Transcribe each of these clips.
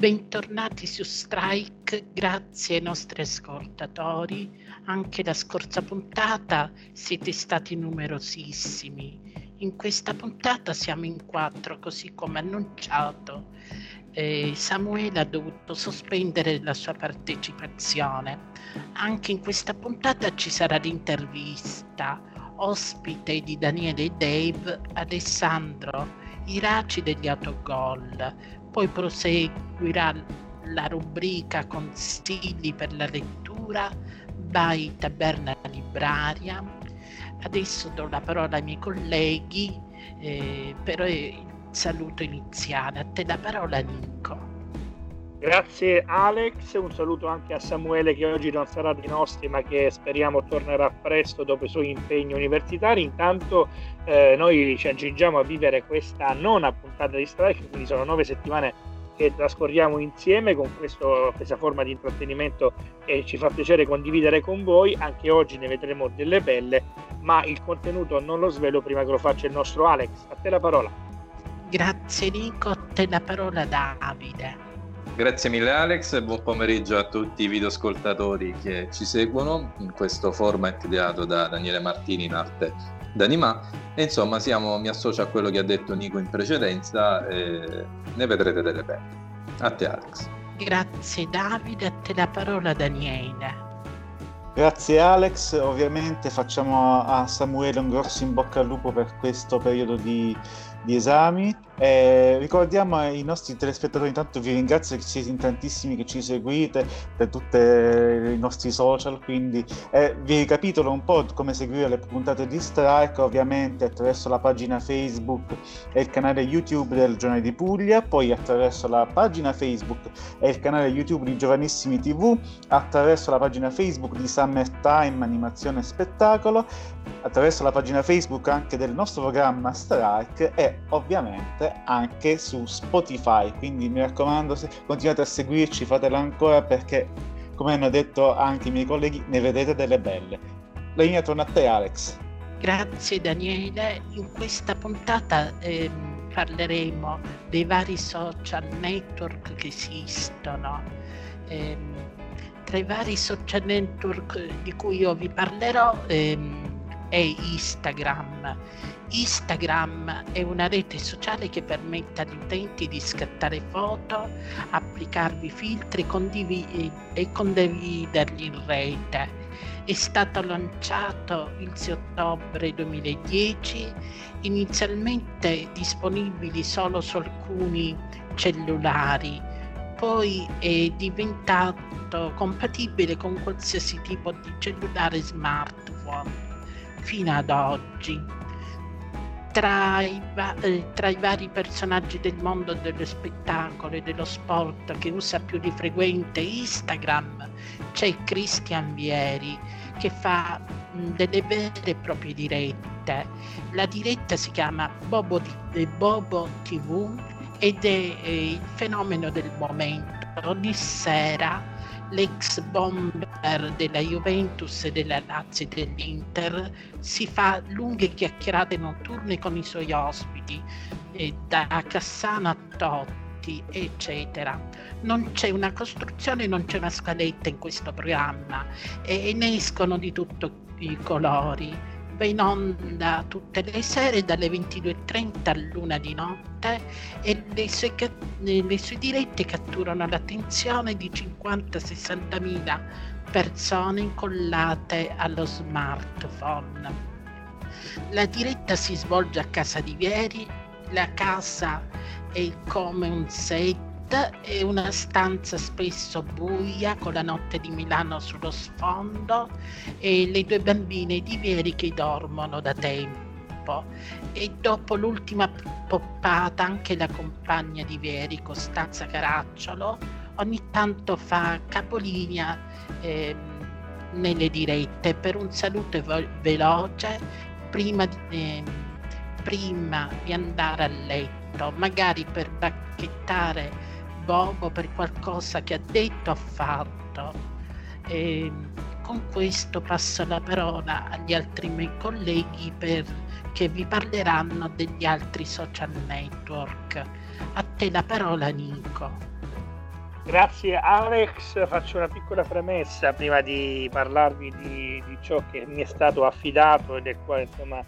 Bentornati su Strike, grazie ai nostri ascoltatori. Anche la scorsa puntata siete stati numerosissimi. In questa puntata siamo in quattro, così come annunciato. Eh, Samuele ha dovuto sospendere la sua partecipazione. Anche in questa puntata ci sarà l'intervista ospite di Daniele e Dave, Alessandro Iraci degli Autogol poi proseguirà la rubrica Consigli per la lettura by Taberna Libraria. Adesso do la parola ai miei colleghi eh, per il saluto iniziale. A te la parola Nico. Grazie Alex, un saluto anche a Samuele che oggi non sarà dei nostri ma che speriamo tornerà presto dopo i suoi impegni universitari. Intanto eh, noi ci aggiungiamo a vivere questa nona puntata di Strike, quindi sono nove settimane che trascorriamo insieme con questo, questa forma di intrattenimento che ci fa piacere condividere con voi. Anche oggi ne vedremo delle belle, ma il contenuto non lo svelo prima che lo faccia il nostro Alex. A te la parola. Grazie Nico, a te la parola Davide. Grazie mille Alex e buon pomeriggio a tutti i videoascoltatori che ci seguono in questo format ideato da Daniele Martini in arte d'anima e insomma siamo, mi associo a quello che ha detto Nico in precedenza e ne vedrete delle belle. A te Alex. Grazie Davide, a te la parola Daniele. Grazie Alex, ovviamente facciamo a Samuele un grosso in bocca al lupo per questo periodo di, di esami. Eh, ricordiamo ai nostri telespettatori, intanto vi ringrazio che siete in tantissimi che ci seguite per tutti i nostri social, quindi eh, vi ricapitolo un po' come seguire le puntate di Strike, ovviamente attraverso la pagina Facebook e il canale YouTube del Giornale di Puglia, poi attraverso la pagina Facebook e il canale YouTube di Giovanissimi TV, attraverso la pagina Facebook di Summertime Animazione e Spettacolo, attraverso la pagina Facebook anche del nostro programma Strike e ovviamente anche su Spotify, quindi mi raccomando se continuate a seguirci, fatelo ancora perché come hanno detto anche i miei colleghi ne vedete delle belle. La linea torna a te Alex. Grazie Daniele, in questa puntata eh, parleremo dei vari social network che esistono. Eh, tra i vari social network di cui io vi parlerò ehm, è Instagram. Instagram è una rete sociale che permette agli utenti di scattare foto, applicarvi filtri condiv- e condividerli in rete. È stato lanciato il 6 ottobre 2010, inizialmente disponibili solo su alcuni cellulari, poi è diventato compatibile con qualsiasi tipo di cellulare smartphone fino ad oggi. Tra i, va- eh, tra i, vari personaggi del mondo dello spettacolo e dello sport che usa più di frequente Instagram c'è Christian Vieri che fa mh, delle vere e proprie dirette. La diretta si chiama Bobo, di, eh, Bobo TV ed è eh, il fenomeno del momento. Ogni sera l'ex bomber della Juventus della Lazio e dell'Inter si fa lunghe chiacchierate notturne con i suoi ospiti, eh, da Cassano a Totti, eccetera. Non c'è una costruzione, non c'è una scaletta in questo programma e ne escono di tutti i colori va in onda tutte le sere dalle 22.30 all'una di notte e le sue, le sue dirette catturano l'attenzione di 50-60 mila persone incollate allo smartphone. La diretta si svolge a casa di Vieri, la casa è come un set è una stanza spesso buia con la notte di Milano sullo sfondo e le due bambine di Vieri che dormono da tempo. E dopo l'ultima poppata anche la compagna di Vieri, Costanza Caracciolo, ogni tanto fa capolinea eh, nelle dirette per un saluto veloce prima di, eh, prima di andare a letto, magari per bacchettare Bobo per qualcosa che ha detto o fatto. E con questo passo la parola agli altri miei colleghi per, che vi parleranno degli altri social network. A te la parola Nico. Grazie Alex, faccio una piccola premessa prima di parlarvi di, di ciò che mi è stato affidato e del quale insomma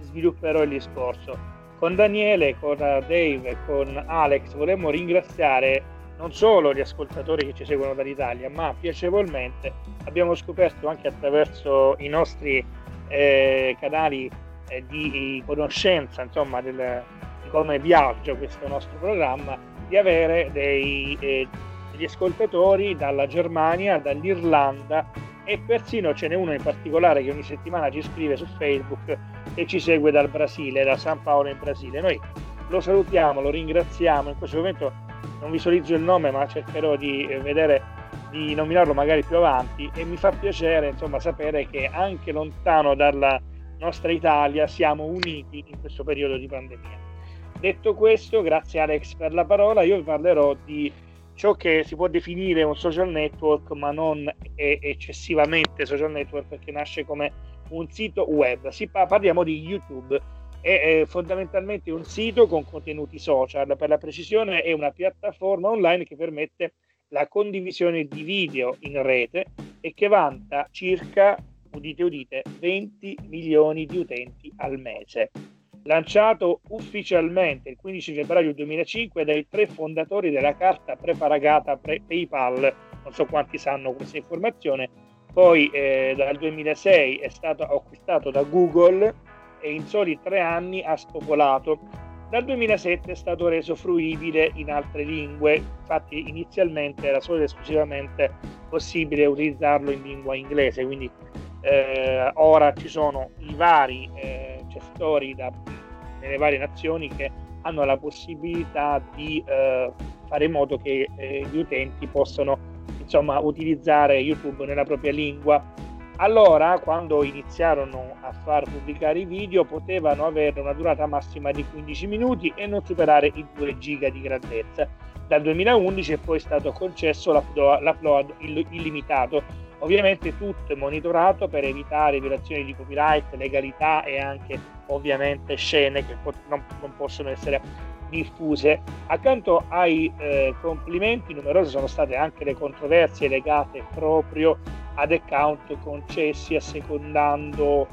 svilupperò il discorso. Con Daniele, con Dave e con Alex vorremmo ringraziare non solo gli ascoltatori che ci seguono dall'Italia, ma piacevolmente abbiamo scoperto anche attraverso i nostri eh, canali eh, di conoscenza, insomma, del, di come viaggia questo nostro programma, di avere dei, eh, degli ascoltatori dalla Germania, dall'Irlanda e persino ce n'è uno in particolare che ogni settimana ci scrive su Facebook e ci segue dal Brasile, da San Paolo in Brasile. Noi lo salutiamo, lo ringraziamo, in questo momento non visualizzo il nome ma cercherò di eh, vedere di nominarlo magari più avanti e mi fa piacere insomma sapere che anche lontano dalla nostra Italia siamo uniti in questo periodo di pandemia. Detto questo, grazie Alex per la parola, io vi parlerò di ciò che si può definire un social network, ma non eccessivamente social network perché nasce come un sito web. Si pa- parliamo di YouTube. È, è fondamentalmente un sito con contenuti social, per la precisione è una piattaforma online che permette la condivisione di video in rete e che vanta circa udite udite, 20 milioni di utenti al mese. Lanciato ufficialmente il 15 febbraio 2005 dai tre fondatori della carta preparagata pre- PayPal, non so quanti sanno questa informazione, poi eh, dal 2006 è stato acquistato da Google e in soli tre anni ha spopolato. Dal 2007 è stato reso fruibile in altre lingue, infatti inizialmente era solo ed esclusivamente possibile utilizzarlo in lingua inglese, quindi eh, ora ci sono i vari eh, gestori da, nelle varie nazioni che hanno la possibilità di eh, fare in modo che eh, gli utenti possano insomma, utilizzare YouTube nella propria lingua. Allora, quando iniziarono a far pubblicare i video, potevano avere una durata massima di 15 minuti e non superare i 2 giga di grandezza. Dal 2011 è poi stato concesso l'upload illimitato Ovviamente tutto è monitorato per evitare violazioni di copyright, legalità e anche ovviamente scene che non, non possono essere diffuse. Accanto ai eh, complimenti numerose sono state anche le controversie legate proprio ad account concessi assecondando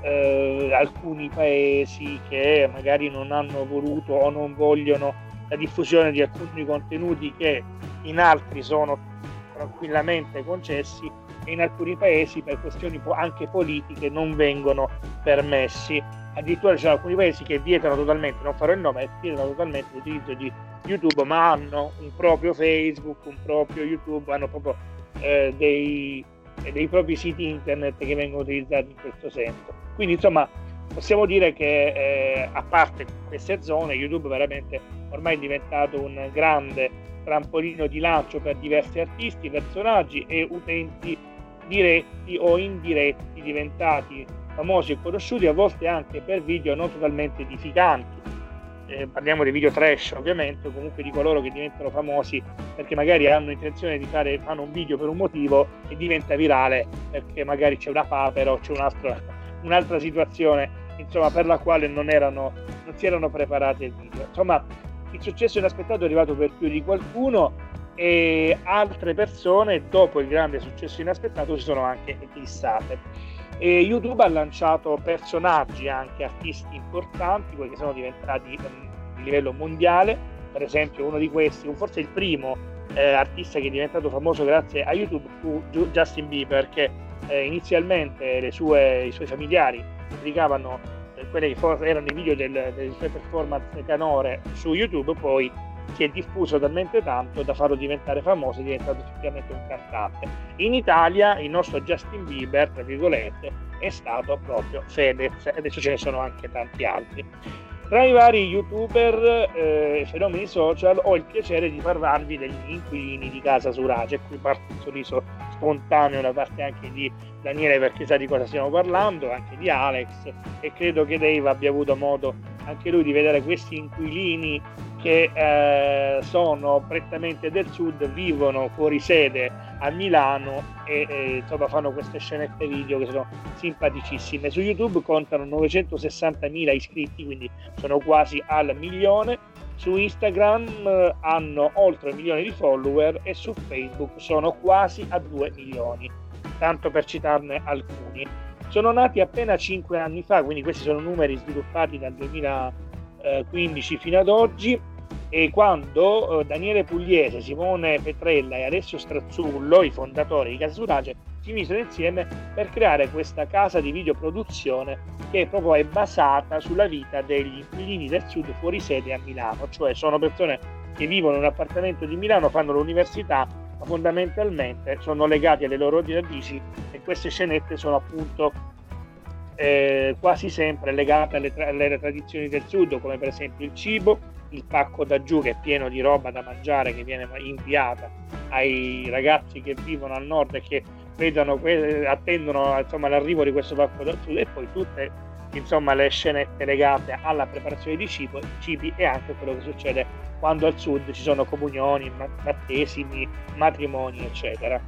eh, alcuni paesi che magari non hanno voluto o non vogliono la diffusione di alcuni contenuti che in altri sono tranquillamente concessi e in alcuni paesi per questioni anche politiche non vengono permessi. Addirittura ci sono alcuni paesi che vietano totalmente, non farò il nome, vietano totalmente l'utilizzo di YouTube, ma hanno un proprio Facebook, un proprio YouTube, hanno proprio eh, dei, dei propri siti internet che vengono utilizzati in questo senso. Quindi insomma possiamo dire che eh, a parte queste zone YouTube veramente ormai è diventato un grande trampolino di lancio per diversi artisti, personaggi e utenti diretti o indiretti diventati famosi e conosciuti a volte anche per video non totalmente edificanti. Eh, parliamo dei video trash ovviamente o comunque di coloro che diventano famosi perché magari hanno intenzione di fare fanno un video per un motivo e diventa virale perché magari c'è una papera o c'è un'altra, un'altra situazione insomma per la quale non, erano, non si erano preparati al video insomma il successo inaspettato è arrivato per più di qualcuno e altre persone dopo il grande successo inaspettato si sono anche eclissate. E YouTube ha lanciato personaggi, anche artisti importanti, quelli che sono diventati um, di livello mondiale, per esempio uno di questi, forse il primo eh, artista che è diventato famoso grazie a YouTube fu Justin Bieber, che eh, inizialmente sue, i suoi familiari pubblicavano eh, quelli che erano i video del, delle sue performance canore su YouTube, poi si è diffuso talmente tanto da farlo diventare famoso è diventato effettivamente un cantante. In Italia il nostro Justin Bieber, tra virgolette, è stato proprio Fedez, e adesso ce ne sono anche tanti altri. Tra i vari youtuber e eh, fenomeni social ho il piacere di parlarvi degli inquilini di casa Surace, qui parte un sorriso spontaneo da parte anche di Daniele perché sa di cosa stiamo parlando, anche di Alex e credo che Dave abbia avuto modo anche lui di vedere questi inquilini che eh, sono prettamente del sud, vivono fuori sede a Milano e, e insomma fanno queste scenette video che sono simpaticissime. Su YouTube contano 960.000 iscritti, quindi sono quasi al milione Su Instagram eh, hanno oltre un milione di follower e su Facebook sono quasi a 2 milioni, tanto per citarne alcuni. Sono nati appena 5 anni fa, quindi questi sono numeri sviluppati dal 2015 fino ad oggi e quando eh, Daniele Pugliese, Simone Petrella e Alessio Strazzullo, i fondatori di Casa Surace, si misero insieme per creare questa casa di videoproduzione che proprio è basata sulla vita degli inquilini del sud fuori sede a Milano, cioè sono persone che vivono in un appartamento di Milano, fanno l'università, fondamentalmente sono legati alle loro radici e queste scenette sono appunto eh, quasi sempre legate alle, tra- alle tradizioni del sud, come per esempio il cibo, il pacco da giù che è pieno di roba da mangiare che viene inviata ai ragazzi che vivono al nord e che vedono, attendono insomma, l'arrivo di questo pacco da giù e poi tutte insomma, le scenette legate alla preparazione di cibo, cibi e anche quello che succede quando al sud ci sono comunioni, battesimi, matrimoni, eccetera.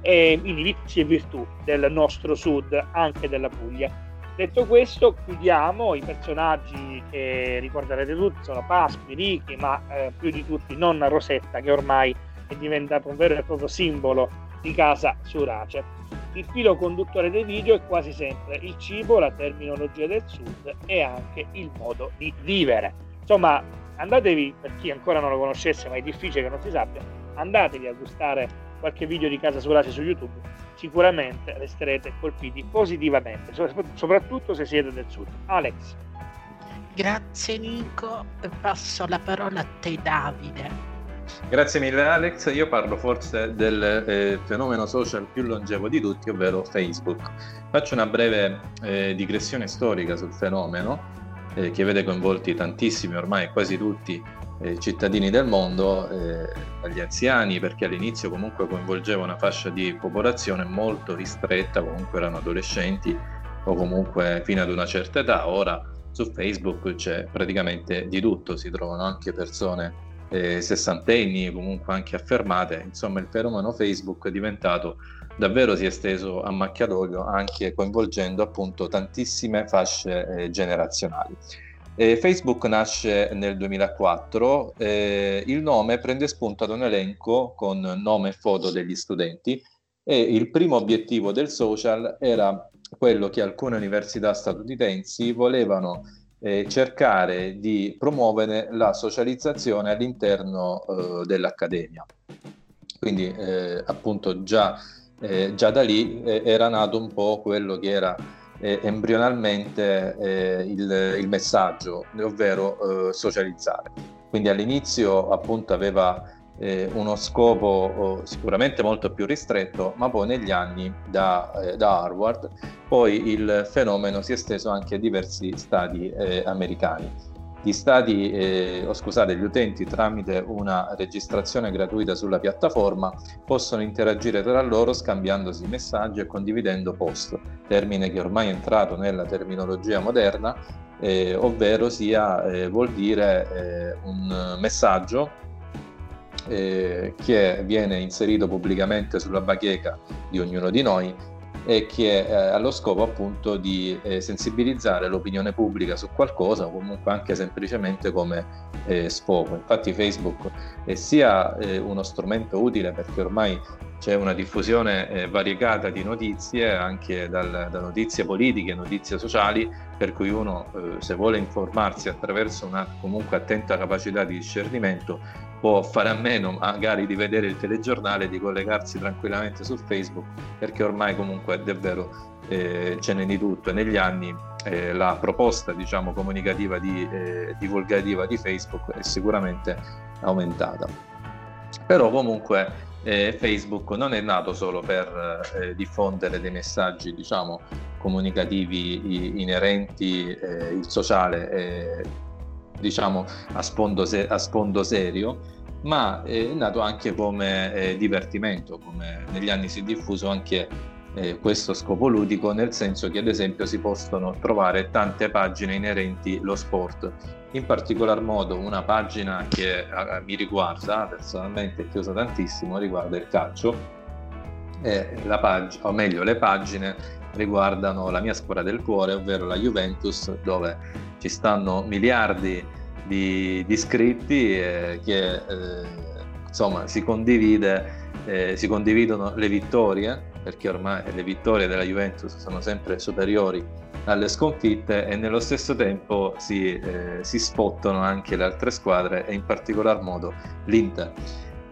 E quindi vizi e virtù del nostro sud, anche della Puglia. Detto questo, chiudiamo i personaggi che ricorderete tutti, sono Pasqui, Ricky, ma eh, più di tutti nonna Rosetta, che ormai è diventato un vero e proprio simbolo di casa Surace. Il filo conduttore dei video è quasi sempre il cibo, la terminologia del sud e anche il modo di vivere. Insomma, andatevi, per chi ancora non lo conoscesse, ma è difficile che non si sappia, andatevi a gustare qualche video di casa Surace su YouTube sicuramente resterete colpiti positivamente, soprattutto se siete del sud. Alex. Grazie Nico, passo la parola a te Davide. Grazie mille Alex, io parlo forse del eh, fenomeno social più longevo di tutti, ovvero Facebook. Faccio una breve eh, digressione storica sul fenomeno eh, che vede coinvolti tantissimi, ormai quasi tutti eh, cittadini del mondo, eh, agli anziani, perché all'inizio comunque coinvolgeva una fascia di popolazione molto ristretta, comunque erano adolescenti o comunque fino ad una certa età, ora su Facebook c'è praticamente di tutto, si trovano anche persone eh, sessantenni, comunque anche affermate, insomma il fenomeno Facebook è diventato davvero si è esteso a macchia d'olio anche coinvolgendo appunto tantissime fasce eh, generazionali. Eh, Facebook nasce nel 2004, eh, il nome prende spunto da un elenco con nome e foto degli studenti e il primo obiettivo del social era quello che alcune università statunitensi volevano eh, cercare di promuovere la socializzazione all'interno eh, dell'accademia. Quindi eh, appunto già, eh, già da lì era nato un po' quello che era eh, embrionalmente eh, il, il, messaggio, ovvero eh, socializzare. Quindi all'inizio appunto aveva eh, uno scopo oh, sicuramente molto più ristretto, ma poi negli anni da, eh, da, Harvard poi il fenomeno si è esteso anche a diversi stati eh, americani. Gli stati, eh, o scusate, gli utenti tramite una registrazione gratuita sulla piattaforma possono interagire tra loro scambiandosi messaggi e condividendo post, termine che ormai è entrato nella terminologia moderna, eh, ovvero sia eh, vuol dire eh, un messaggio eh, che viene inserito pubblicamente sulla bacheca di ognuno di noi e che eh, ha lo scopo appunto di eh, sensibilizzare l'opinione pubblica su qualcosa o comunque anche semplicemente come eh, sfogo. Infatti Facebook è sia eh, uno strumento utile perché ormai c'è una diffusione eh, variegata di notizie, anche dal, da notizie politiche, notizie sociali, per cui uno se vuole informarsi attraverso una comunque attenta capacità di discernimento può fare a meno magari di vedere il telegiornale, di collegarsi tranquillamente su Facebook, perché ormai comunque davvero eh, ce n'è di tutto e negli anni eh, la proposta diciamo comunicativa di, eh, divulgativa di Facebook è sicuramente aumentata. Però comunque eh, Facebook non è nato solo per eh, diffondere dei messaggi diciamo comunicativi inerenti eh, il sociale diciamo a sfondo, se- a sfondo serio, ma è nato anche come eh, divertimento, come negli anni si è diffuso anche eh, questo scopo ludico, nel senso che ad esempio si possono trovare tante pagine inerenti allo sport. In particolar modo una pagina che eh, mi riguarda personalmente, che uso tantissimo, riguarda il calcio, pag- o meglio le pagine riguardano la mia squadra del cuore, ovvero la Juventus, dove ci stanno miliardi di, di iscritti eh, che eh, insomma si eh, si condividono le vittorie perché ormai le vittorie della Juventus sono sempre superiori alle sconfitte e nello stesso tempo si, eh, si spottano anche le altre squadre e in particolar modo l'Inter.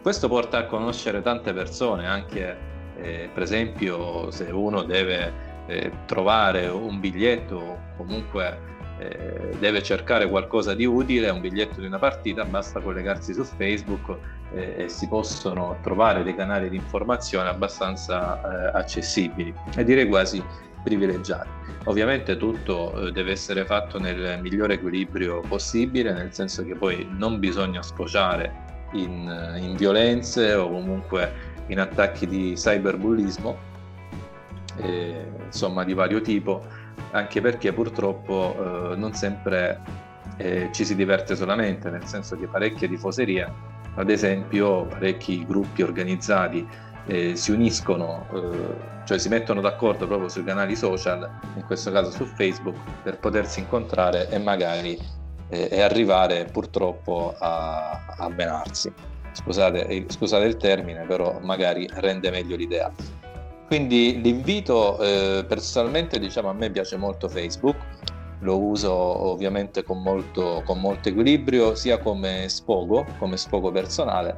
Questo porta a conoscere tante persone, anche eh, per esempio se uno deve eh, trovare un biglietto o comunque eh, deve cercare qualcosa di utile, un biglietto di una partita, basta collegarsi su Facebook eh, e si possono trovare dei canali di informazione abbastanza eh, accessibili e direi quasi privilegiati. Ovviamente tutto eh, deve essere fatto nel migliore equilibrio possibile, nel senso che poi non bisogna sfociare in, in violenze o comunque in attacchi di cyberbullismo, eh, insomma di vario tipo, anche perché purtroppo eh, non sempre eh, ci si diverte solamente, nel senso che parecchie tifoserie, ad esempio parecchi gruppi organizzati eh, si uniscono, eh, cioè si mettono d'accordo proprio sui canali social, in questo caso su Facebook, per potersi incontrare e magari eh, e arrivare purtroppo a, a menarsi. Scusate, eh, scusate il termine, però magari rende meglio l'idea. Quindi l'invito eh, personalmente diciamo a me piace molto Facebook, lo uso ovviamente con molto, con molto equilibrio sia come sfogo, come sfogo personale,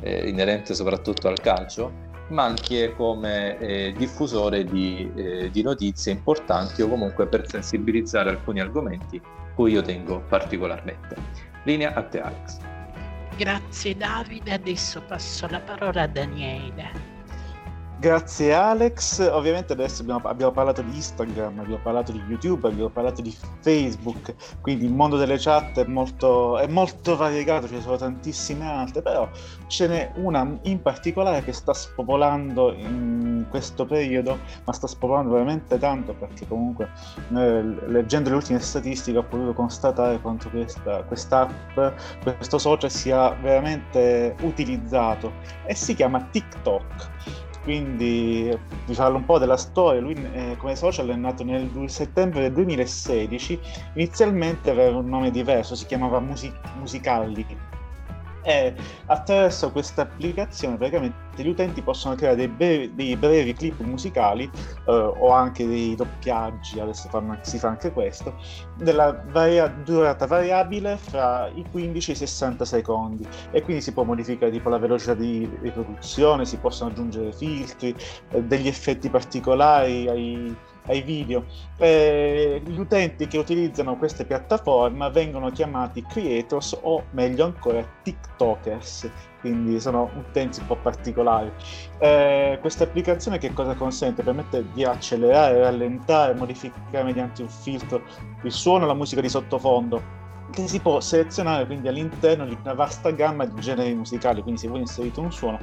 eh, inerente soprattutto al calcio, ma anche come eh, diffusore di, eh, di, notizie importanti o comunque per sensibilizzare alcuni argomenti cui io tengo particolarmente. Linea a te Alex. Grazie Davide, adesso passo la parola a Daniele. Grazie Alex, ovviamente adesso abbiamo, abbiamo, parlato di Instagram, abbiamo parlato di YouTube, abbiamo parlato di Facebook, quindi il mondo delle chat è molto, è molto variegato, ci sono tantissime altre, però ce n'è una in particolare che sta spopolando in questo periodo, ma sta spopolando veramente tanto perché comunque eh, leggendo le ultime statistiche ho potuto constatare quanto questa quest'app, questo social sia veramente utilizzato e si chiama TikTok quindi vi parlo un po' della storia. Lui eh, come social è nato nel settembre del 2016, inizialmente aveva un nome diverso, si chiamava Music- Musicalli e attraverso questa applicazione praticamente gli utenti possono creare dei brevi, dei brevi clip musicali eh, o anche dei doppiaggi, adesso fanno, si fa anche questo, della varia, durata variabile fra i 15 e i 60 secondi. E quindi si può modificare tipo la velocità di riproduzione, si possono aggiungere filtri, eh, degli effetti particolari ai ai video. Eh, gli utenti che utilizzano queste piattaforme vengono chiamati creators o meglio ancora TikTokers, quindi sono utenti un po' particolari. Eh, questa applicazione che cosa consente? Permette di accelerare, rallentare, modificare mediante un filtro il suono e la musica di sottofondo che si può selezionare quindi all'interno di una vasta gamma di generi musicali, quindi se voi inserite un suono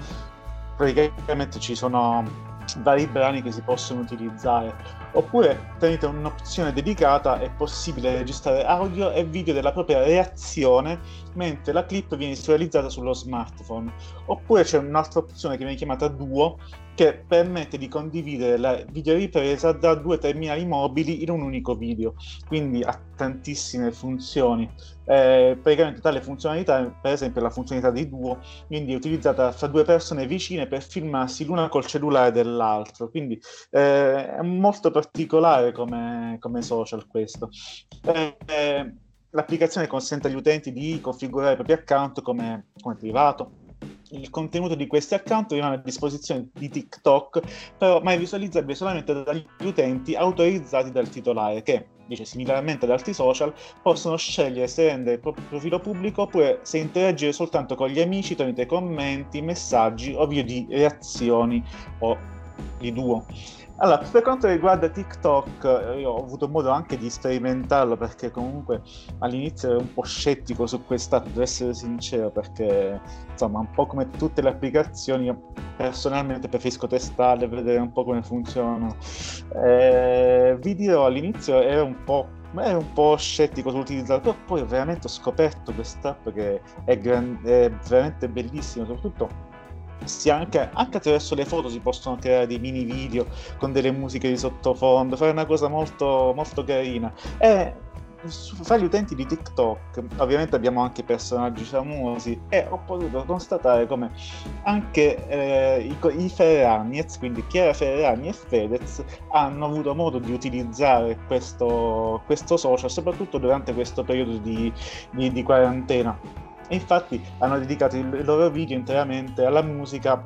praticamente ci sono vari brani che si possono utilizzare. Oppure tenete un'opzione dedicata, è possibile registrare audio e video della propria reazione mentre la clip viene visualizzata sullo smartphone. Oppure c'è un'altra opzione che viene chiamata Duo, che permette di condividere la videoripresa da due terminali mobili in un unico video, quindi ha tantissime funzioni. Eh, praticamente tale funzionalità, per esempio la funzionalità di duo, quindi è utilizzata fra due persone vicine per filmarsi l'una col cellulare dell'altro, quindi eh, è molto particolare come, come social questo. Eh, eh l'applicazione consente agli utenti di configurare i propri account come, come privato il contenuto di questi account rimane a disposizione di TikTok, però ma è visualizzabile solamente dagli utenti autorizzati dal titolare che, dice similarmente ad altri social, possono scegliere se rendere il proprio profilo pubblico oppure se interagire soltanto con gli amici tramite commenti, messaggi o video di reazioni o di duo. Allora, per quanto riguarda TikTok, io ho avuto modo anche di sperimentarlo perché comunque all'inizio ero un po' scettico su quest'app, devo essere sincero, perché insomma, un po' come tutte le applicazioni, io personalmente preferisco testarle, vedere un po' come funzionano. Eh, vi dirò, all'inizio ero un po' ero un po' scettico sull'utilizzarlo, però poi veramente ho scoperto quest'app che è, gran- è veramente bellissima, soprattutto anche, anche, attraverso le foto si possono creare dei mini video con delle musiche di sottofondo, fare una cosa molto, molto carina. E fra gli utenti di TikTok, ovviamente abbiamo anche personaggi famosi e ho potuto constatare come anche eh, i, i Ferragnez, quindi Chiara Ferragni e Fedez, hanno avuto modo di utilizzare questo, questo social, soprattutto durante questo periodo di, di, di quarantena. E infatti hanno dedicato i loro video interamente alla musica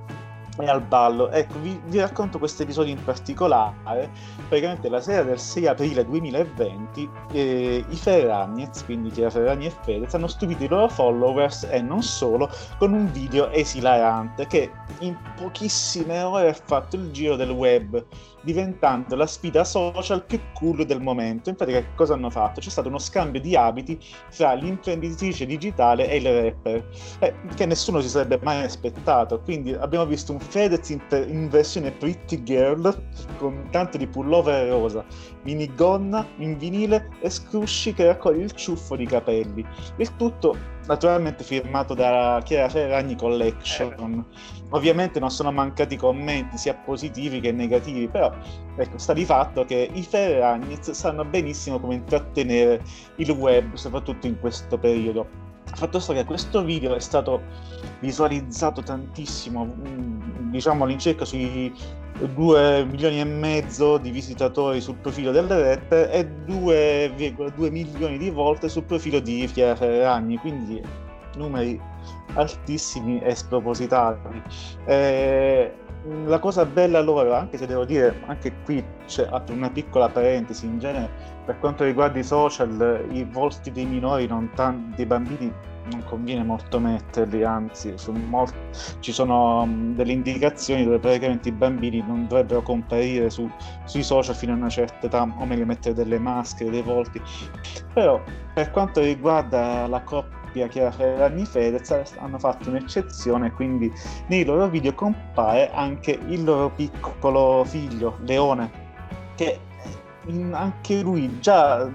e al ballo. Ecco, vi, vi, racconto questo episodio in particolare. Praticamente la sera del 6 aprile 2020 eh, i Ferragnez, quindi Chiara Ferragni e Fedez, hanno stupito i loro followers e non solo con un video esilarante che in pochissime ore ha fatto il giro del web diventando la sfida social più cool del momento. Infatti, che cosa hanno fatto? C'è stato uno scambio di abiti fra l'imprenditrice digitale e il rapper, eh, che nessuno si sarebbe mai aspettato. Quindi abbiamo visto un Fedez in, in versione Pretty Girl con tanto di pullover rosa, minigonna in vinile e scrusci che raccoglie il ciuffo di capelli. Il tutto naturalmente firmato da Chiara Ferragni Collection. Ovviamente non sono mancati commenti sia positivi che negativi, però ecco, sta di fatto che i Ferragnez sanno benissimo come intrattenere il web, soprattutto in questo periodo. Fatto sta che questo video è stato visualizzato tantissimo, mm, diciamo all'incirca sui 2 milioni e mezzo di visitatori sul profilo del rapper e 2,2 milioni di volte sul profilo di Chiara Ferragni, quindi numeri altissimi e spropositati. Eh, la cosa bella allora, anche se devo dire, anche qui c'è una piccola parentesi, in genere per quanto riguarda i social, i volti dei minori, non tan- dei bambini, non conviene molto metterli, anzi mol- ci sono um, delle indicazioni dove praticamente i bambini non dovrebbero comparire su- sui social fino a una certa età, o meglio mettere delle maschere, dei volti. Però per quanto riguarda la coppia Chiara Ferragni Fedez hanno fatto un'eccezione quindi nei loro video compare anche il loro piccolo figlio Leone che anche lui già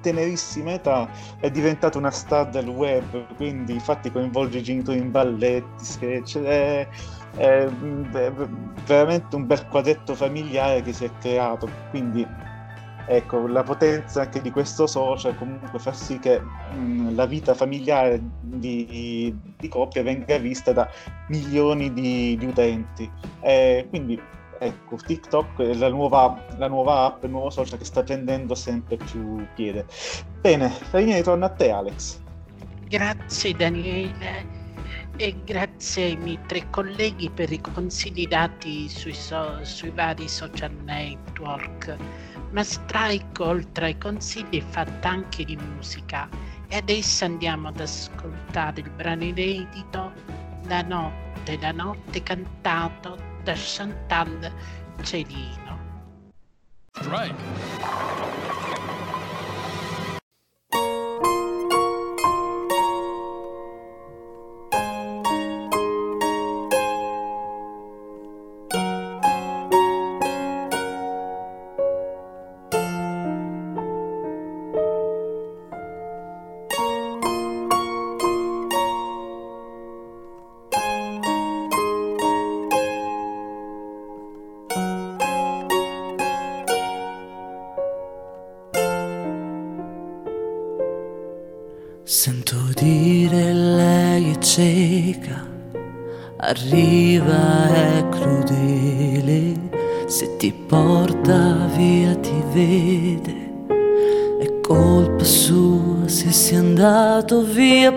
tenerissima età è diventato una star del web quindi infatti coinvolge i genitori in balletti sketch è, è, è veramente un bel quadretto familiare che si è creato quindi ecco, la potenza anche di questo social comunque fa sì che mh, la vita familiare di, di, coppia venga vista da milioni di, di utenti. E quindi ecco, TikTok è la nuova, la nuova app, il nuovo social che sta prendendo sempre più piede. Bene, Farina ritorno a te Alex. Grazie Daniele e grazie ai miei tre colleghi per i consigli dati sui, so, sui vari social network ma Strike oltre ai consigli è fatta anche di musica e adesso andiamo ad ascoltare il brano inedito La notte, la notte cantato da Chantal Celino. Strike.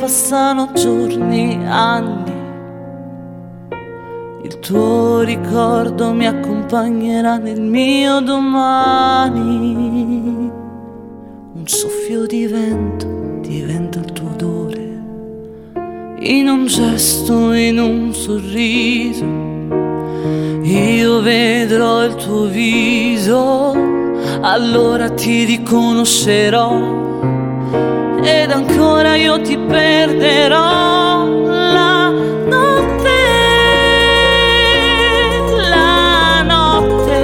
Passano giorni, anni. Il tuo ricordo mi accompagnerà nel mio domani. Un soffio di vento diventa il tuo in un gesto, in un sorriso, io vedrò il tuo viso, allora ti riconoscerò ed ancora io ti perderò la notte, la notte,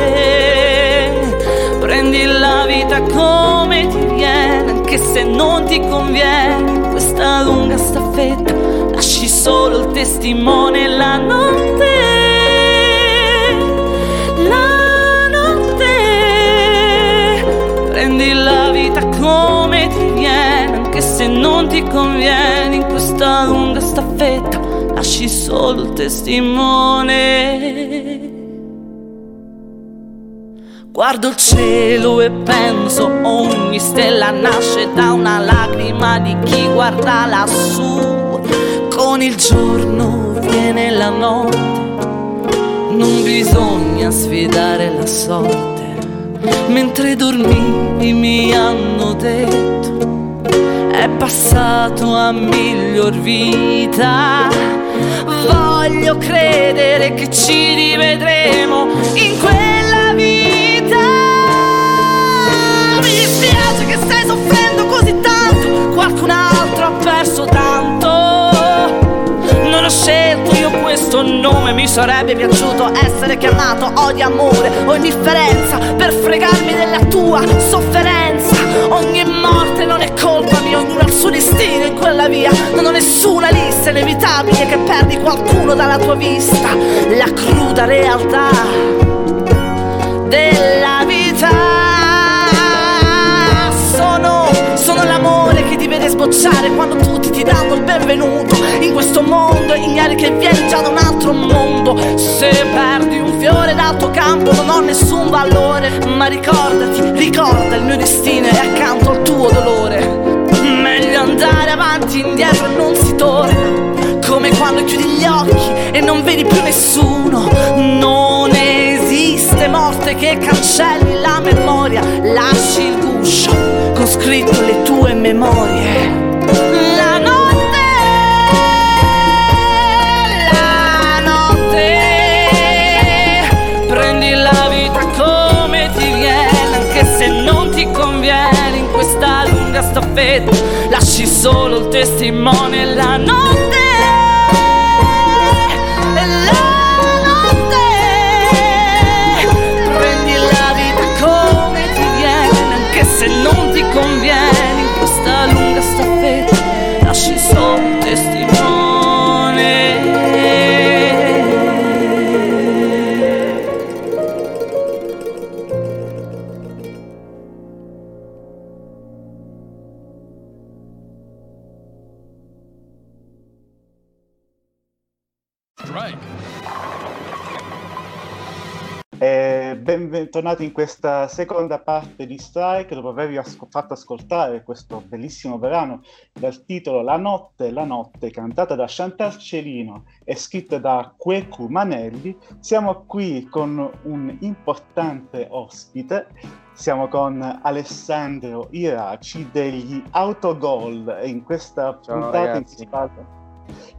prendi la vita come ti viene, anche se non ti conviene questa lunga staffetta lasci solo il testimone la notte. La notte, prendi la vita come ti non ti conviene in questa lunga staffetta, lasci solo il testimone. Guardo il cielo e penso ogni stella nasce da una lacrima di chi guarda lassù. Con il giorno viene la notte, non bisogna sfidare la sorte. Mentre dormivi mi hanno detto, è passato a miglior vita. Voglio credere che ci rivedremo in quella vita. Mi dispiace che stai soffrendo così tanto, qualcun altro ha perso tanto. Non ho scelto io questo nome, mi sarebbe piaciuto essere chiamato odio, amore o indifferenza per fregarmi della tua sofferenza. Ogni morte non è colpa mia, ognuno ha il suo destino in quella via. Non ho nessuna lista, è inevitabile che perdi qualcuno dalla tua vista. La cruda realtà della vita. Vede sbocciare quando tutti ti danno il benvenuto in questo mondo, ignari che vieni già da un altro mondo. Se perdi un fiore dal tuo campo non ho nessun valore, ma ricordati, ricorda il mio destino e accanto al tuo dolore. Meglio andare avanti, indietro e non si torna. Come quando chiudi gli occhi e non vedi più nessuno. Non esiste morte che cancelli la memoria. Lasci il guscio con scritto le tue memorie. La notte, la notte, prendi la vita come ti viene, anche se non ti conviene in questa lunga staffetta. Lasci solo il testimone la notte. Bentornati in questa seconda parte di Strike dopo avervi asco- fatto ascoltare questo bellissimo brano dal titolo La notte, la notte, cantata da Chantal Celino e scritta da Quecu Manelli. Siamo qui con un importante ospite, siamo con Alessandro Iraci degli Autogol e in questa Ciao, puntata in ragazzi. cui si parla...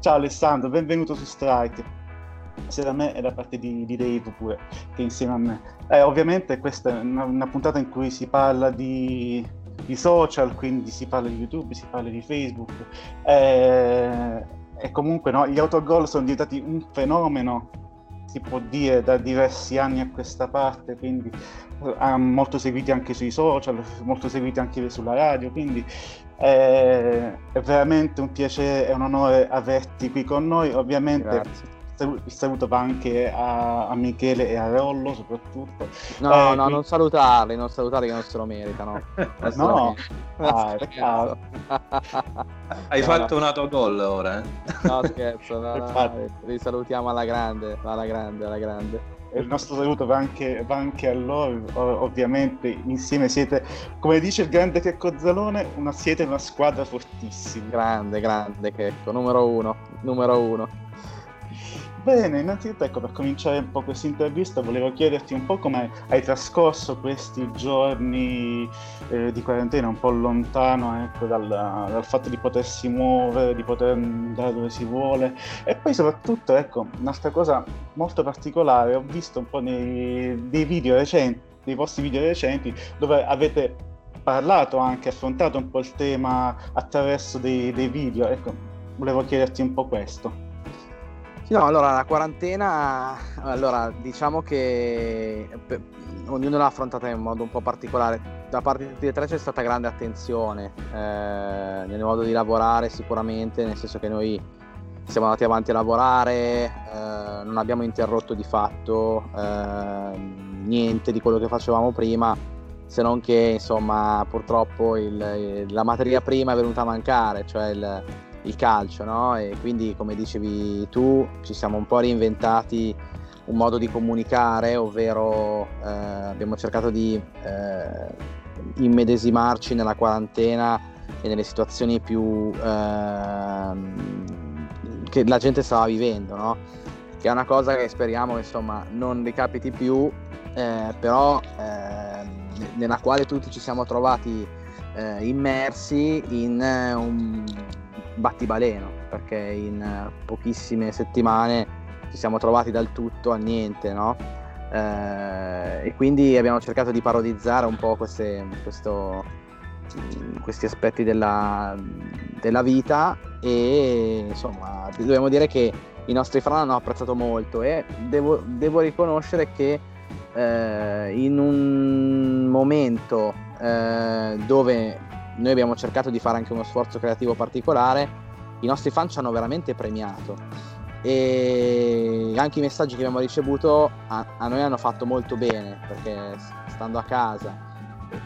Ciao Alessandro, benvenuto su Strike sia da me e da parte di, di Dave pure, che insieme a me. Eh, ovviamente questa è una, una puntata in cui si parla di, di social, quindi si parla di YouTube, si parla di Facebook. eh, e comunque no, gli autogol sono diventati un fenomeno, si può dire, da diversi anni a questa parte, quindi eh, molto seguiti anche sui social, molto seguiti anche sulla radio, quindi eh, è veramente un piacere e un onore averti qui con noi. Ovviamente Grazie. Il saluto va anche a, a Michele e a Rollo soprattutto. No, Eh, no, qui- non salutarli, non salutarli che non se lo meritano. No, meritano. ah, Scherzo. Hai No, fatto no. un autogol ora, eh? No, scherzo, no, no, li salutiamo alla grande, alla grande, alla grande. E il nostro saluto va anche, va anche a loro, ov- ovviamente insieme siete, come dice il grande Checco Zalone, una, siete una squadra fortissima. Grande, grande Checco, numero uno, numero uno. Bene, innanzitutto ecco, per cominciare un po' questa intervista volevo chiederti un po' come hai trascorso questi giorni eh, di quarantena un po' lontano ecco, dal, dal fatto di potersi muovere, di poter andare dove si vuole e poi soprattutto ecco, un'altra cosa molto particolare, ho visto un po' nei, dei video recenti, dei vostri video recenti dove avete parlato anche, affrontato un po' il tema attraverso dei, dei video, ecco, volevo chiederti un po' questo. No, allora la quarantena, allora diciamo che pe- ognuno l'ha affrontata in modo un po' particolare. Da parte di tutti e tre c'è stata grande attenzione eh, nel modo di lavorare sicuramente, nel senso che noi siamo andati avanti a lavorare, eh, non abbiamo interrotto di fatto eh, niente di quello che facevamo prima se non che insomma purtroppo il, la materia prima è venuta a mancare, cioè il, il calcio, no? E quindi come dicevi tu ci siamo un po' reinventati un modo di comunicare, ovvero eh, abbiamo cercato di eh, immedesimarci nella quarantena e nelle situazioni più eh, che la gente stava vivendo, no? Che è una cosa che speriamo insomma non ricapiti più, eh, però ehm, nella quale tutti ci siamo trovati eh, immersi in un battibaleno, perché in pochissime settimane ci siamo trovati dal tutto al niente, no? Eh, e quindi abbiamo cercato di parodizzare un po' queste, questo, questi aspetti della, della, vita e insomma dobbiamo dire che i nostri fan hanno apprezzato molto e devo, devo riconoscere che eh, in un momento eh, dove noi abbiamo cercato di fare anche uno sforzo creativo particolare. I nostri fan ci hanno veramente premiato. E anche i messaggi che abbiamo ricevuto a, a noi hanno fatto molto bene perché stando a casa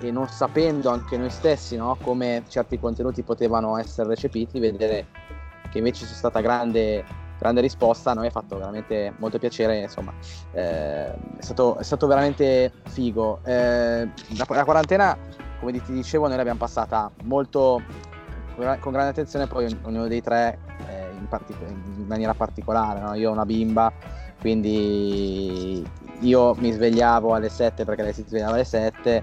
e, non sapendo anche noi stessi no, come certi contenuti potevano essere recepiti, vedere che invece c'è stata grande, grande risposta a noi ha fatto veramente molto piacere, insomma eh, è, stato, è, stato, veramente figo. Eh, la, la quarantena, come ti dicevo, noi l'abbiamo passata molto con grande attenzione, poi ognuno dei tre in, partic- in maniera particolare. No? Io ho una bimba, quindi io mi svegliavo alle 7 perché lei si svegliava alle 7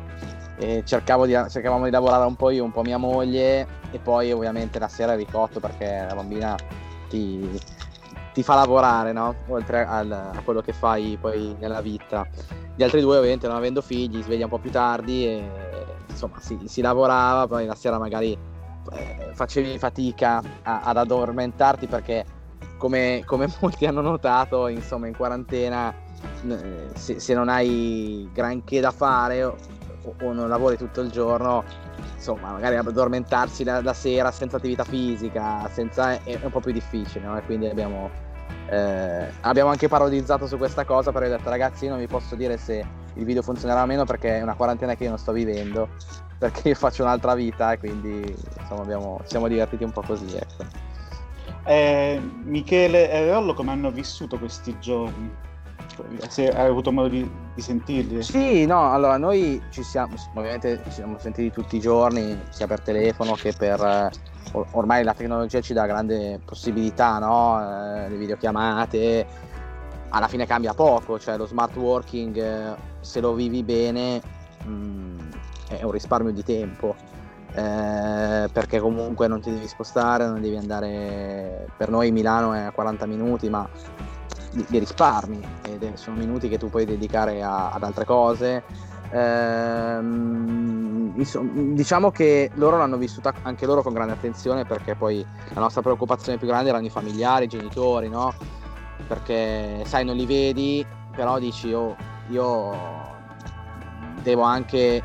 e cercavo di, cercavamo di lavorare un po' io, un po' mia moglie e poi ovviamente la sera ricotto perché la bambina ti, ti fa lavorare, no? oltre al, a quello che fai poi nella vita. Gli altri due ovviamente non avendo figli sveglia un po' più tardi e insomma si, si lavorava, poi la sera magari eh, facevi fatica a, ad addormentarti perché come, come, molti hanno notato insomma in quarantena se, se, non hai granché da fare o, o, non lavori tutto il giorno insomma magari addormentarsi la, la sera senza attività fisica senza, è, è, un po' più difficile no? e quindi abbiamo, eh, abbiamo anche parodizzato su questa cosa perché ho detto ragazzi io non vi posso dire se il video funzionerà o meno perché è una quarantena che io non sto vivendo perché io faccio un'altra vita e quindi insomma abbiamo, ci siamo divertiti un po' così. Ecco. Eh, Michele e Rollo come hanno vissuto questi giorni? Se hai avuto modo di, di, sentirli? Sì, no, allora noi ci siamo, ovviamente ci siamo sentiti tutti i giorni, sia per telefono che per... Eh, ormai la tecnologia ci dà grande possibilità, no? Eh, le videochiamate, alla fine cambia poco, cioè lo smart working, eh, se lo vivi bene, mh, mm, è un risparmio di tempo. Eh, perché comunque non ti devi spostare, non devi andare. Per noi Milano è a 40 minuti, ma di, di risparmi ed sono minuti che tu puoi dedicare a, ad altre cose. Eh, insomma, diciamo che loro l'hanno vissuta anche loro con grande attenzione perché poi la nostra preoccupazione più grande erano i familiari, i genitori, no? Perché sai, non li vedi, però dici, oh, io devo anche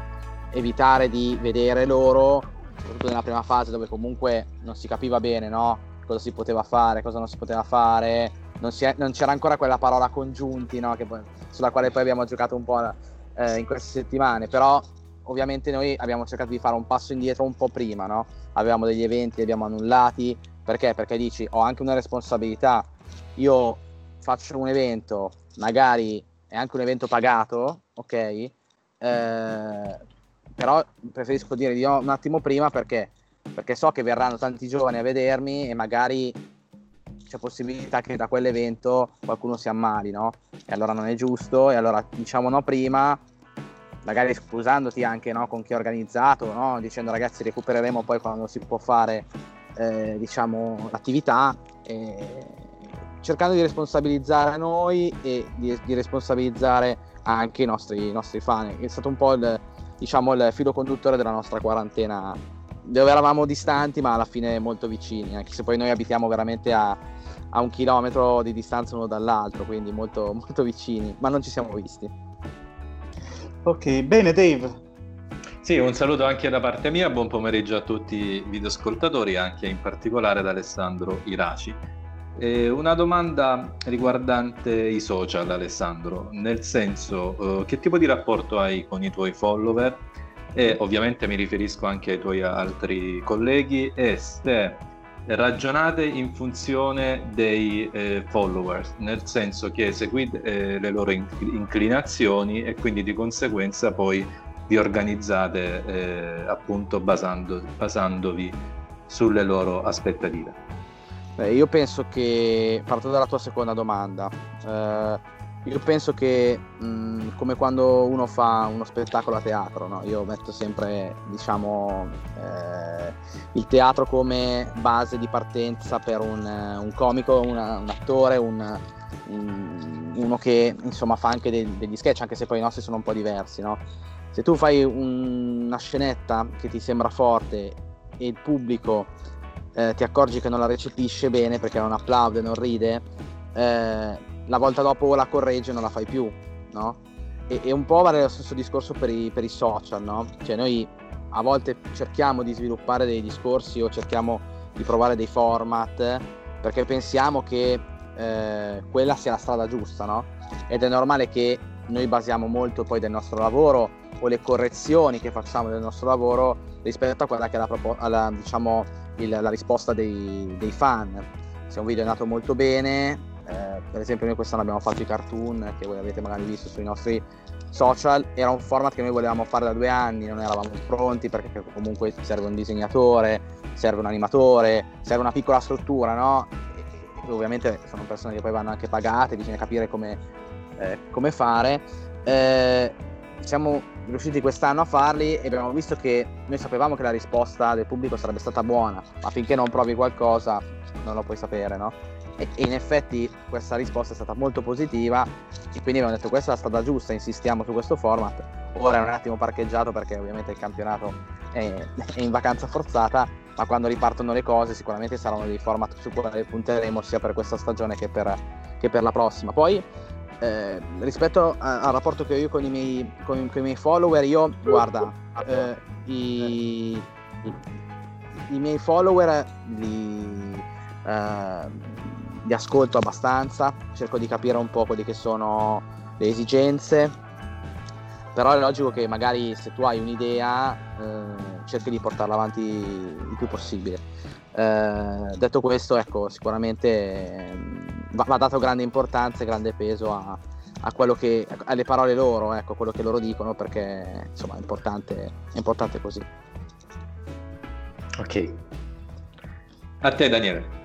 evitare di vedere loro, soprattutto nella prima fase dove comunque non si capiva bene no? cosa si poteva fare, cosa non si poteva fare, non, è, non c'era ancora quella parola congiunti no? poi, sulla quale poi abbiamo giocato un po' eh, in queste settimane, però ovviamente noi abbiamo cercato di fare un passo indietro un po' prima, no? avevamo degli eventi, li abbiamo annullati, perché? Perché dici ho anche una responsabilità, io faccio un evento, magari è anche un evento pagato, ok? Eh, però preferisco dire di no un attimo prima perché, perché so che verranno tanti giovani a vedermi e magari c'è possibilità che da quell'evento qualcuno si ammali, no? E allora non è giusto, e allora diciamo no prima, magari scusandoti anche no, con chi ha organizzato, no? dicendo ragazzi recupereremo poi quando si può fare eh, diciamo, l'attività, e cercando di responsabilizzare noi e di, di responsabilizzare anche i nostri, i nostri fan. È stato un po' il, diciamo, il filo conduttore della nostra quarantena, dove eravamo distanti ma alla fine molto vicini, anche se poi noi abitiamo veramente a, a un chilometro di distanza uno dall'altro, quindi molto, molto vicini, ma non ci siamo visti. Ok, bene Dave. Sì, un saluto anche da parte mia, buon pomeriggio a tutti i videoascoltatori, anche in particolare ad Alessandro Iraci. Eh, una domanda riguardante i social, Alessandro, nel senso eh, che tipo di rapporto hai con i tuoi follower e ovviamente mi riferisco anche ai tuoi altri colleghi, è se ragionate in funzione dei eh, followers, nel senso che seguite eh, le loro inclinazioni e quindi di conseguenza poi vi organizzate eh, appunto basando, basandovi sulle loro aspettative. Beh, io penso che, parto dalla tua seconda domanda, eh, io penso che mh, come quando uno fa uno spettacolo a teatro, no? io metto sempre diciamo, eh, il teatro come base di partenza per un, un comico, una, un attore, un, un, uno che insomma fa anche dei, degli sketch, anche se poi i nostri sono un po' diversi. No? Se tu fai una scenetta che ti sembra forte e il pubblico eh, ti accorgi che non la recepisce bene perché non applaude, non ride, eh, la volta dopo la corregge e non la fai più, no? E, e un po' vale lo stesso discorso per i, per i social, no? Cioè noi a volte cerchiamo di sviluppare dei discorsi o cerchiamo di provare dei format perché pensiamo che eh, quella sia la strada giusta, no? Ed è normale che noi basiamo molto poi del nostro lavoro o le correzioni che facciamo del nostro lavoro rispetto a quella che è la, alla, diciamo, il, la risposta dei, dei fan. Se un video è nato molto bene, eh, per esempio noi quest'anno abbiamo fatto i cartoon che voi avete magari visto sui nostri social, era un format che noi volevamo fare da due anni, non eravamo pronti perché comunque serve un disegnatore, serve un animatore, serve una piccola struttura, no? E, e ovviamente sono persone che poi vanno anche pagate, bisogna capire come, eh, come fare. Eh, siamo riusciti quest'anno a farli e abbiamo visto che noi sapevamo che la risposta del pubblico sarebbe stata buona, ma finché non provi qualcosa non lo puoi sapere, no? E, in effetti questa risposta è stata molto positiva e quindi abbiamo detto questa è la strada giusta, insistiamo su questo format. Ora è un attimo parcheggiato perché ovviamente il campionato è, è in vacanza forzata, ma quando ripartono le cose sicuramente saranno dei format su cui punteremo sia per questa stagione che per, che per la prossima. Poi eh, rispetto a, al rapporto che ho io con i miei, con, con i miei follower, io guarda, eh, i, i, i, miei follower li, eh, li ascolto abbastanza, cerco di capire un po' quelle che sono le esigenze, però è logico che magari se tu hai un'idea eh, cerchi di portarla avanti il più possibile. Eh, detto questo, ecco, sicuramente eh, va, va, dato grande importanza e grande peso a, a che, alle parole loro, ecco, quello che loro dicono, perché insomma è importante, è importante così. Ok. A te Daniele.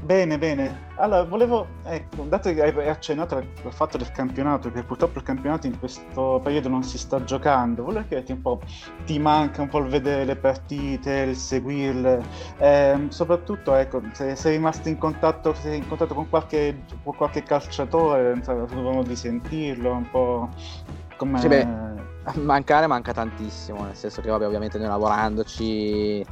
Bene, bene. Allora, volevo, ecco, dato che hai accennato al fatto del campionato, che purtroppo il campionato in questo periodo non si sta giocando, volevo chiederti un po', ti manca un po' il vedere le partite, il seguirle, eh, soprattutto, ecco, se sei rimasto in contatto, sei in contatto con qualche, con qualche calciatore, modo di sentirlo, un po' come... Sì, mancare manca tantissimo, nel senso che vabbè, ovviamente noi lavorandoci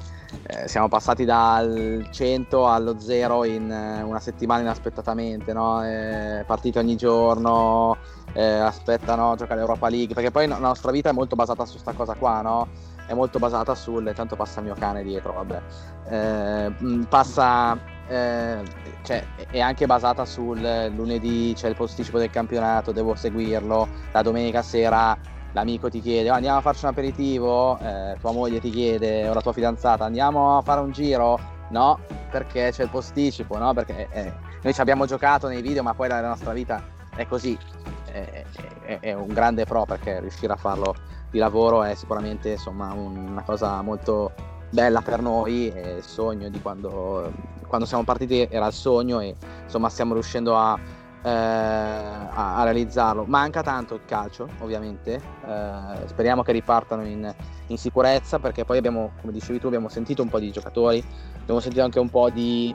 eh, siamo passati dal 100 allo 0 in eh, una settimana inaspettatamente, no? eh, partite ogni giorno, eh, aspettano giocare l'Europa League, perché poi la nostra vita è molto basata su questa cosa qua, no? È molto basata sul... tanto passa il mio cane dietro, vabbè. Eh, passa... Eh, cioè, è anche basata sul lunedì c'è il posticipo del campionato, devo seguirlo, la domenica sera l'amico ti chiede oh, andiamo a farci un aperitivo, eh, tua moglie ti chiede o la tua fidanzata andiamo a fare un giro, no, perché c'è il posticipo, no, perché eh, noi ci abbiamo giocato nei video ma poi la nostra vita è così, è, è, è un grande pro perché riuscire a farlo di lavoro è sicuramente insomma una cosa molto bella per noi, è il sogno di quando, quando siamo partiti era il sogno e insomma stiamo riuscendo a eh, a, a, realizzarlo. Manca tanto il calcio, ovviamente. Eh, speriamo che ripartano in, in, sicurezza perché poi abbiamo, come dicevi tu, abbiamo sentito un po' di giocatori, abbiamo sentito anche un po' di,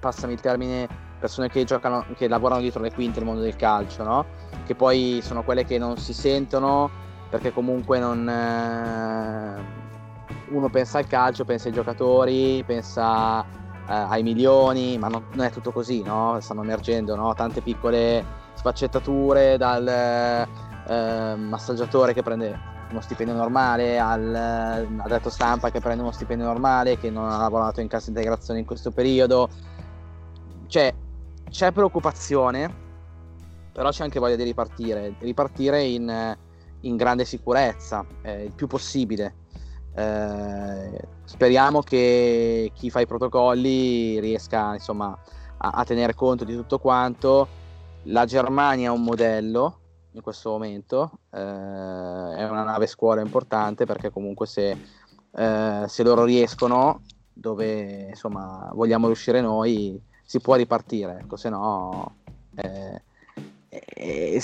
passami il termine, persone che giocano, che lavorano dietro le quinte nel mondo del calcio, no? Che poi sono quelle che non si sentono perché comunque non... Eh, uno pensa al calcio, pensa ai giocatori, pensa ai milioni, ma non, non, è tutto così, no? stanno emergendo no? tante piccole sfaccettature dal eh, massaggiatore che prende uno stipendio normale al addetto stampa che prende uno stipendio normale che non ha lavorato in cassa integrazione in questo periodo cioè c'è preoccupazione però c'è anche voglia di ripartire ripartire in, in grande sicurezza, eh, il più possibile. Eh, speriamo che chi fa i protocolli riesca insomma, a, a, tenere conto di tutto quanto. La Germania è un modello in questo momento, eh, è una nave scuola importante perché comunque se, eh, se loro riescono, dove insomma, vogliamo riuscire noi, si può ripartire, ecco, se no eh, eh,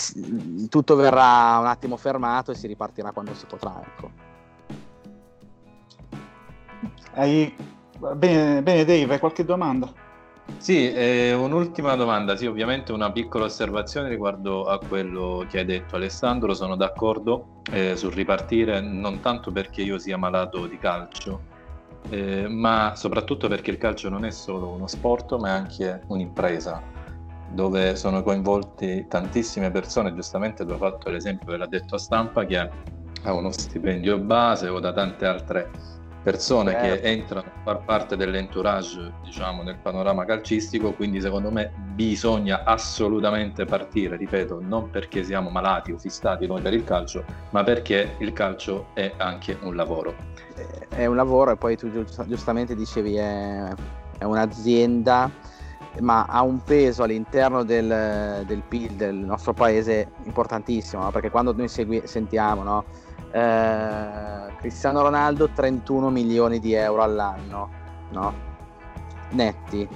tutto verrà un attimo fermato e si ripartirà quando si potrà. Ecco. Hai... Bene, bene Dave, hai qualche domanda? Sì, eh, un'ultima domanda, sì, ovviamente una piccola osservazione riguardo a quello che hai detto Alessandro, sono d'accordo eh, sul ripartire non tanto perché io sia malato di calcio, eh, ma soprattutto perché il calcio non è solo uno sport, ma è anche un'impresa dove sono coinvolti tantissime persone, giustamente tu hai fatto l'esempio dell'addetto a stampa che ha uno stipendio base o da tante altre persone certo. che entrano a far parte dell'entourage diciamo nel panorama calcistico quindi secondo me bisogna assolutamente partire ripeto non perché siamo malati o fissati noi per il calcio ma perché il calcio è anche un lavoro è un lavoro e poi tu giustamente dicevi è, è un'azienda ma ha un peso all'interno del, del PIL del nostro paese importantissimo no? perché quando noi segui, sentiamo no? Eh, Cristiano Ronaldo 31 milioni di euro all'anno, no? Netti.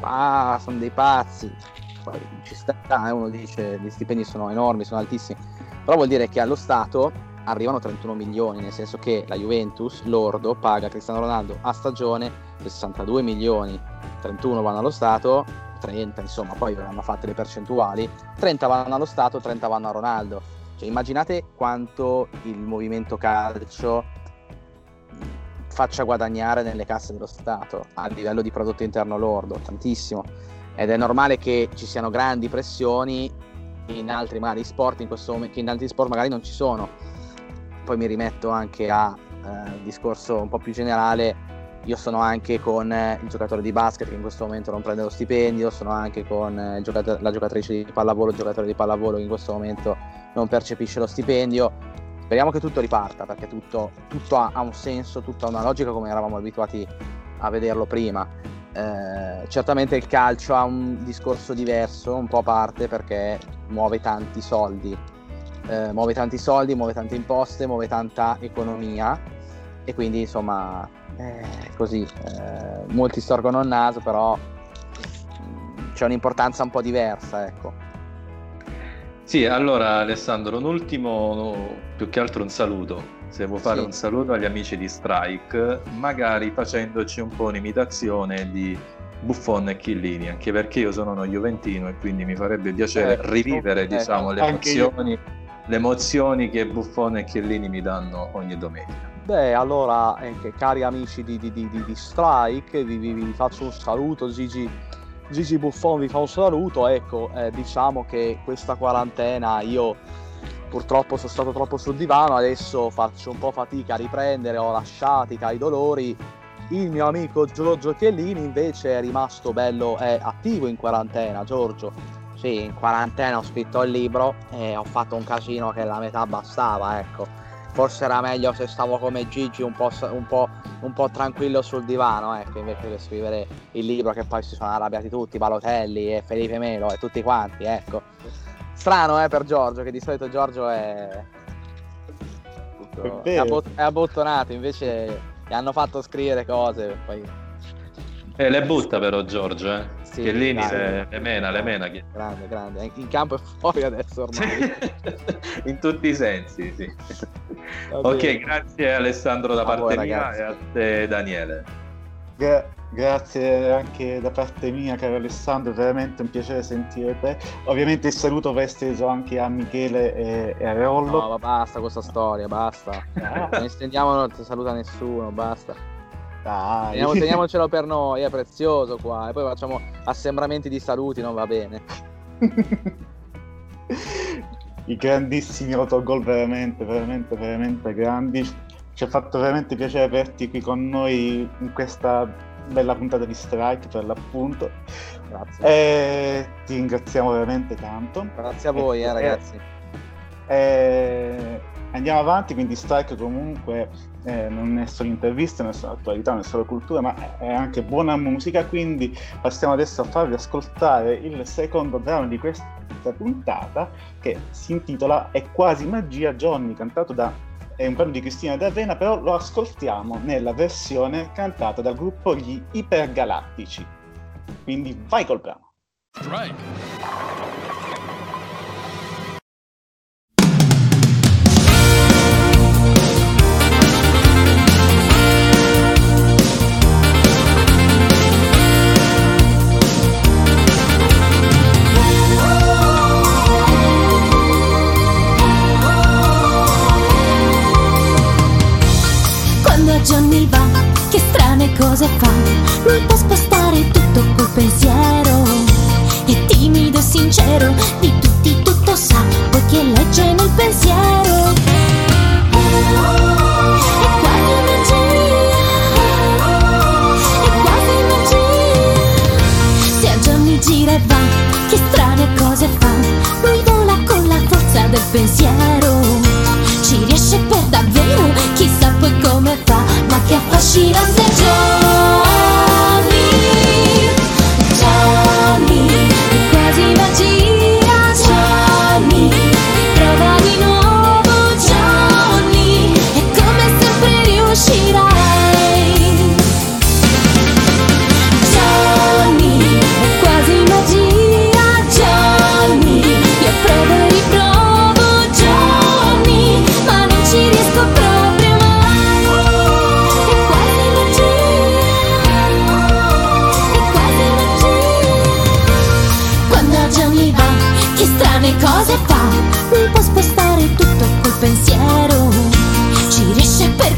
Ah, sono dei pazzi. Ci sta, eh, uno dice gli stipendi sono enormi, sono altissimi. Però vuol dire che allo Stato arrivano 31 milioni, nel senso che la Juventus, lordo, paga Cristiano Ronaldo a stagione 62 milioni, 31 vanno allo Stato, 30 insomma, poi verranno fatte le percentuali, 30 vanno allo Stato, 30 vanno a Ronaldo cioè, immaginate quanto il movimento calcio faccia guadagnare nelle casse dello Stato a livello di prodotto interno lordo, tantissimo. Ed è normale che ci siano grandi pressioni in altri magari sport in questo momento, che in altri sport magari non ci sono. Poi mi rimetto anche a eh, discorso un po' più generale. Io sono anche con eh, il giocatore di basket che in questo momento non prende lo stipendio, sono anche con eh, giocat- la giocatrice di pallavolo, il giocatore di pallavolo che in questo momento non percepisce lo stipendio. Speriamo che tutto riparta perché tutto, tutto ha, ha, un senso, tutto ha una logica come eravamo abituati a vederlo prima. Eh, certamente il calcio ha un discorso diverso, un po' a parte perché muove tanti soldi, eh, muove tanti soldi, muove tante imposte, muove tanta economia e quindi insomma è così. Eh, molti storgono il naso, però mm, c'è un'importanza un po' diversa, ecco. Sì, allora Alessandro, un ultimo, più che altro un saluto. Se vuoi fare sì. un saluto agli amici di Strike, magari facendoci un po' un'imitazione di Buffon e Chillini, anche perché io sono uno Juventino e quindi mi farebbe piacere ecco, rivivere ecco, diciamo, le, emozioni, le emozioni che Buffon e Chiellini mi danno ogni domenica. Beh, allora, eh, cari amici di, di, di, di Strike, vi, vi, vi, faccio un saluto, Gigi Gigi Buffon vi fa un saluto, ecco, eh, diciamo che questa quarantena io purtroppo sono stato troppo sul divano, adesso faccio un po' fatica a riprendere, ho lasciati i dolori. Il mio amico Giorgio Chiellini invece è rimasto bello, è attivo in quarantena, Giorgio. Sì, in quarantena ho scritto il libro e ho fatto un casino che la metà bastava, ecco forse era meglio se stavo come Gigi un po', un po', un po tranquillo sul divano, ecco, invece che scrivere il libro che poi si sono arrabbiati tutti, Balotelli e Felipe Melo e tutti quanti, ecco. Strano eh, per Giorgio, che di solito Giorgio è, è, abbot- è abbottonato, invece gli hanno fatto scrivere cose, poi... Eh, le butta però Giorgio, eh. Sì, Chiellini le, le, mena, le mena. Grande, grande. In campo e fuori adesso ormai. In tutti i sensi, sì. Ok, grazie Alessandro da a parte voi, mia ragazzi. e a te Daniele. Gra- grazie anche da parte mia, caro Alessandro, è veramente un piacere sentire te. Ovviamente il saluto va esteso anche a Michele e, e a Reollo. No, ma basta questa storia, basta. Non estendiamo, non ti saluta nessuno, basta. Dai. Teniamo, teniamocelo per noi, è prezioso qua. E poi facciamo assembramenti di saluti, non va bene. I grandissimi autogol, veramente, veramente, veramente grandi. Ci ha fatto veramente piacere averti qui con noi in questa bella puntata di Strike, per l'appunto. Grazie. E ti ringraziamo veramente tanto. Grazie a voi, eh, ragazzi. E andiamo avanti, quindi Strike comunque eh, non è solo intervista, non è solo attualità, non è solo cultura, ma è anche buona musica, quindi passiamo adesso a farvi ascoltare il secondo brano di questa puntata che si intitola È quasi magia Johnny, cantato da è un brano di Cristina D'Avena, però lo ascoltiamo nella versione cantata dal gruppo Gli Ipergalattici. Quindi vai col brano. Strike.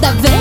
Quanti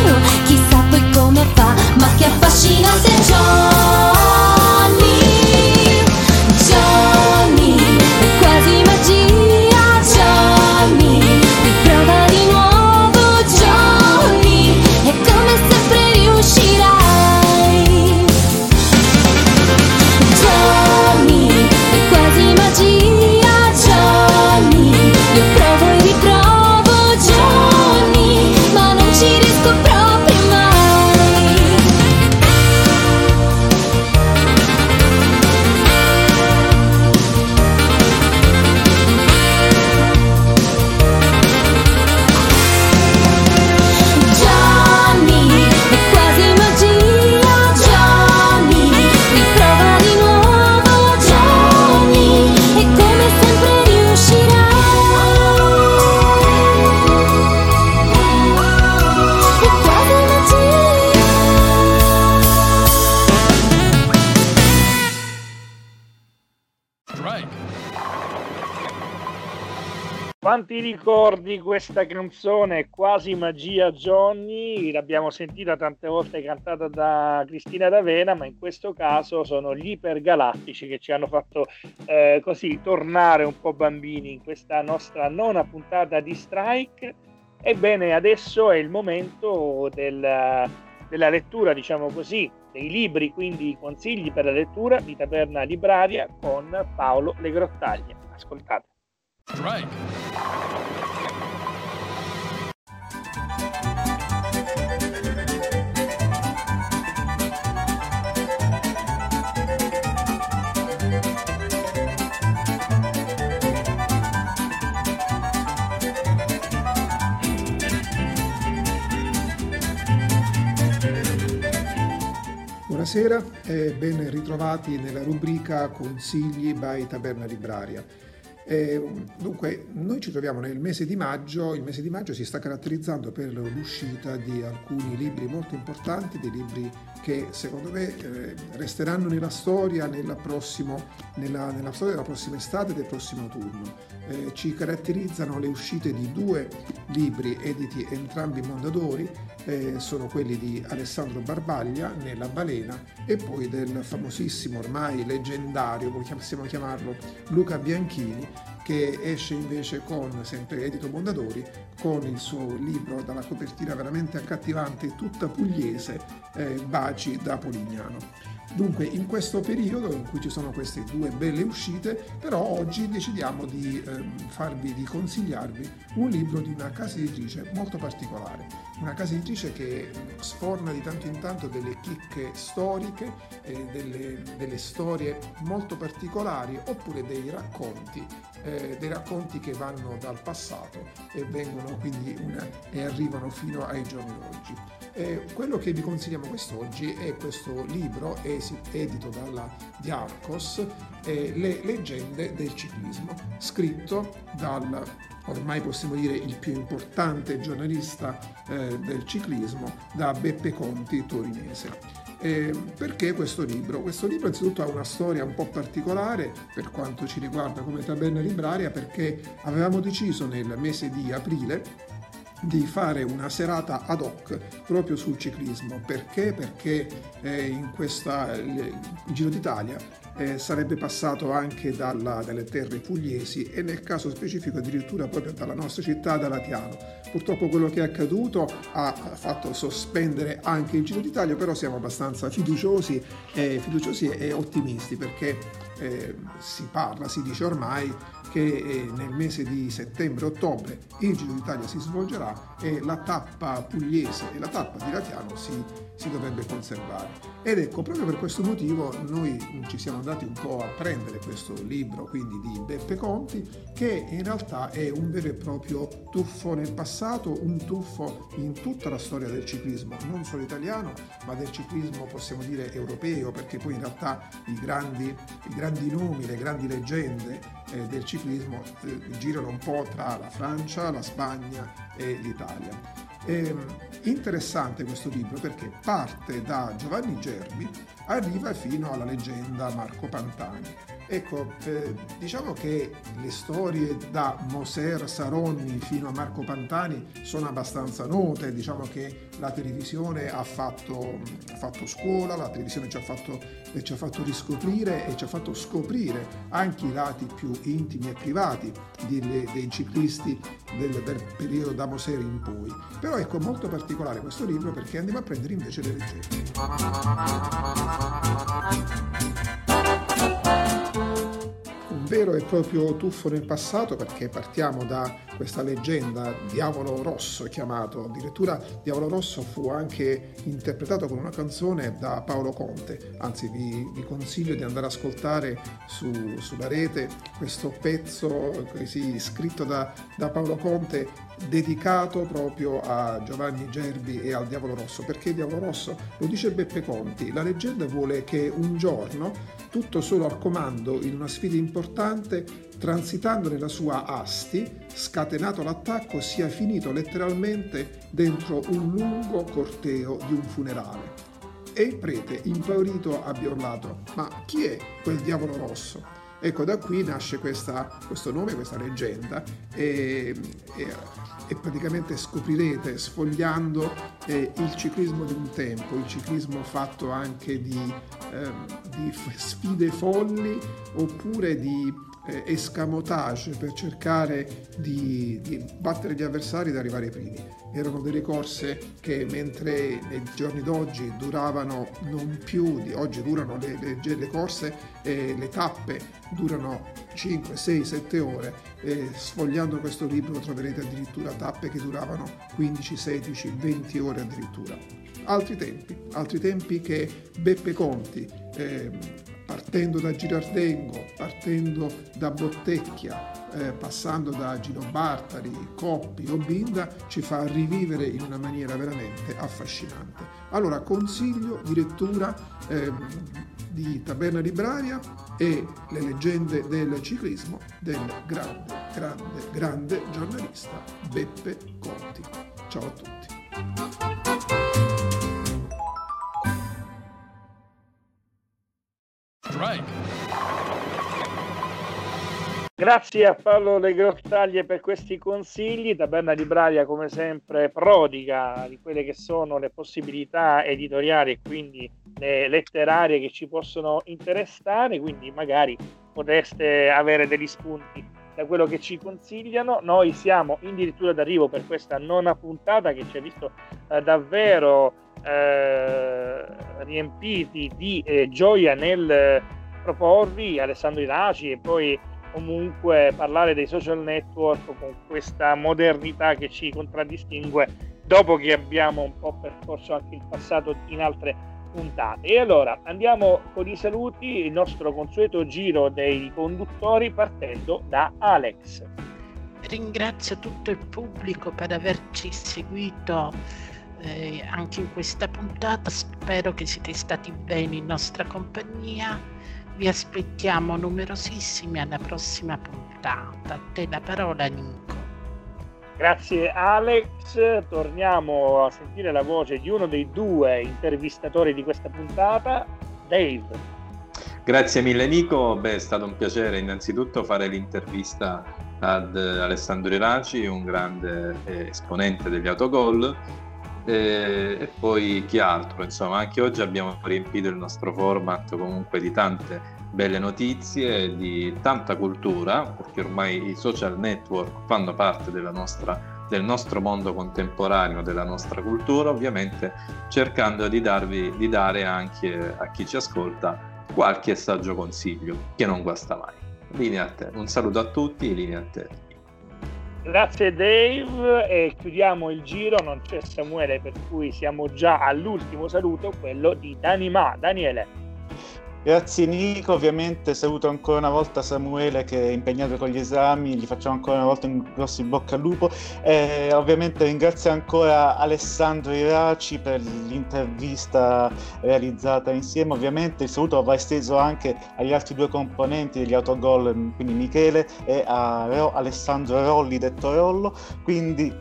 ricordi questa canzone Quasi Magia Johnny? L'abbiamo sentita tante volte cantata da Cristina D'Avena, ma in questo caso sono gli ipergalattici che ci hanno fatto eh, così tornare un po' bambini in questa nostra nona puntata di Strike. Ebbene, adesso è il momento del, della lettura, diciamo così, dei libri, quindi consigli per la lettura di Taverna Libraria con Paolo Le Grottaglie. Ascoltate. Strike. Buonasera e ben ritrovati nella rubrica Consigli by Taberna Libraria. Eh, dunque, noi ci troviamo nel mese di maggio, il mese di maggio si sta caratterizzando per l'uscita di alcuni libri molto importanti, dei libri che secondo me eh, resteranno nella storia, nella, prossimo, nella, nella, storia della prossima estate e del prossimo autunno. Eh, ci caratterizzano le uscite di due libri editi entrambi Mondadori, eh, sono quelli di Alessandro Barbaglia, Nella balena, e poi del famosissimo, ormai leggendario, possiamo chiamarlo, Luca Bianchini, che esce invece con, sempre edito Mondadori, con il suo libro dalla copertina veramente accattivante, tutta pugliese, eh, Baci da Polignano. Dunque, in questo periodo in cui ci sono queste due belle uscite, però oggi decidiamo di ehm, farvi, di consigliarvi un libro di una casa editrice molto particolare, una casa editrice che sforna di tanto in tanto delle chicche storiche, eh, delle, delle, storie molto particolari oppure dei racconti, eh, dei racconti che vanno dal passato e una, e arrivano fino ai giorni d'oggi. Eh, quello che vi consigliamo quest'oggi è questo libro edito dalla Diarcos, eh, Le leggende del ciclismo, scritto dal ormai possiamo dire il più importante giornalista eh, del ciclismo, da Beppe Conti torinese. Eh, perché questo libro? Questo libro innanzitutto ha una storia un po' particolare per quanto ci riguarda come taberna libraria perché avevamo deciso nel mese di aprile di fare una serata ad hoc proprio sul ciclismo. Perché? Perché eh, in questa, il Giro d'Italia eh, sarebbe passato anche dalla, dalle terre pugliesi e nel caso specifico addirittura proprio dalla nostra città, da Latiano. Purtroppo quello che è accaduto ha fatto sospendere anche il Giro d'Italia, però siamo abbastanza fiduciosi, eh, fiduciosi e ottimisti perché eh, si parla, si dice ormai che eh, nel mese di settembre-ottobre il Giro d'Italia si svolgerà e la tappa pugliese e la tappa di Latiano si, si dovrebbe conservare. Ed ecco, proprio per questo motivo noi ci siamo andati un po' a prendere questo libro quindi di Beppe Conti, che in realtà è un vero e proprio tuffo nel passato, un tuffo in tutta la storia del ciclismo, non solo italiano, ma del ciclismo possiamo dire europeo, perché poi in realtà i grandi, i grandi nomi, le grandi leggende eh, del ciclismo eh, girano un po' tra la Francia, la Spagna e l'Italia. È interessante questo libro perché parte da Giovanni Gerbi, arriva fino alla leggenda Marco Pantani. Ecco, eh, diciamo che le storie da Moser Saronni fino a Marco Pantani sono abbastanza note, diciamo che la televisione ha fatto, ha fatto scuola, la televisione ci ha fatto, ci ha fatto, riscoprire e ci ha fatto scoprire anche i lati più intimi e privati delle, dei ciclisti del, del, periodo da Moser in poi. Però ecco molto particolare questo libro perché andiamo a prendere invece le leggende vero e proprio tuffo nel passato perché partiamo da questa leggenda Diavolo Rosso chiamato, addirittura Diavolo Rosso fu anche interpretato con una canzone da Paolo Conte, anzi vi, vi consiglio di andare ad ascoltare su, sulla rete questo pezzo così scritto da, da Paolo Conte dedicato proprio a Giovanni Gerbi e al Diavolo Rosso. Perché Diavolo Rosso? Lo dice Beppe Conti, la leggenda vuole che un giorno, tutto solo al comando in una sfida importante, transitando nella sua asti, scatenato l'attacco, sia finito letteralmente dentro un lungo corteo di un funerale. E il prete, impaurito, abbia urlato: Ma chi è quel diavolo rosso? Ecco, da qui nasce questa, questo nome, questa leggenda e, e, e praticamente scoprirete sfogliando eh, il ciclismo di un tempo, il ciclismo fatto anche di, eh, di sfide folli oppure di eh, escamotage per cercare di, di, battere gli avversari ed arrivare ai primi. Erano delle corse che mentre nei giorni d'oggi duravano non più di oggi durano le, le, le corse e le tappe durano 5, 6, 7 ore e sfogliando questo libro troverete addirittura tappe che duravano 15, 16, 20 ore addirittura. Altri tempi, altri tempi che Beppe Conti eh, partendo da Girardengo, partendo da Bottecchia, eh, passando da Gino Bartari, Coppi o Binda, ci fa rivivere in una maniera veramente affascinante. Allora consiglio di lettura eh, di Taberna Libraria e le leggende del ciclismo del grande, grande, grande giornalista Beppe Conti. Ciao a tutti. Grazie a Paolo Le Grottaglie per questi consigli. Taberna Libraria, come sempre, prodiga di quelle che sono le possibilità editoriali e quindi le letterarie che ci possono interessare. Quindi, magari potreste avere degli spunti da quello che ci consigliano. Noi siamo addirittura d'arrivo per questa nona puntata che ci ha visto eh, davvero. Eh, riempiti di eh, gioia nel proporvi Alessandro Iraci e poi comunque parlare dei social network con questa modernità che ci contraddistingue dopo che abbiamo un po' percorso anche il passato in altre puntate. E allora andiamo con i saluti, il nostro consueto giro dei conduttori partendo da Alex. Ringrazio tutto il pubblico per averci seguito eh, anche in questa puntata. Spero che siete stati bene in nostra compagnia. Vi aspettiamo numerosissimi alla prossima puntata. A te la parola, Nico. Grazie Alex, torniamo a sentire la voce di uno dei due intervistatori di questa puntata, Dave. Grazie mille Nico, Beh, è stato un piacere innanzitutto fare l'intervista ad Alessandro Iraci, un grande eh, esponente degli autogol e, e poi chi altro, insomma anche oggi abbiamo riempito il nostro format comunque di tante belle notizie, di tanta cultura, perché ormai i social network fanno parte nostra, del nostro mondo contemporaneo, della nostra cultura, ovviamente cercando di, darvi, di dare anche a chi ci ascolta qualche saggio consiglio, che non guasta mai. Linea a te, un saluto a tutti, linea a te. Grazie Dave e chiudiamo il giro, non c'è Samuele per cui siamo già all'ultimo saluto, quello di Danima. Daniele. Grazie Nico, ovviamente saluto ancora una volta Samuele che è impegnato con gli esami, gli facciamo ancora una volta un grosso in bocca al lupo. E ovviamente ringrazio ancora Alessandro Iraci per l'intervista realizzata insieme, ovviamente il saluto va esteso anche agli altri due componenti degli autogol, quindi Michele e a Alessandro Rolli detto Rollo, quindi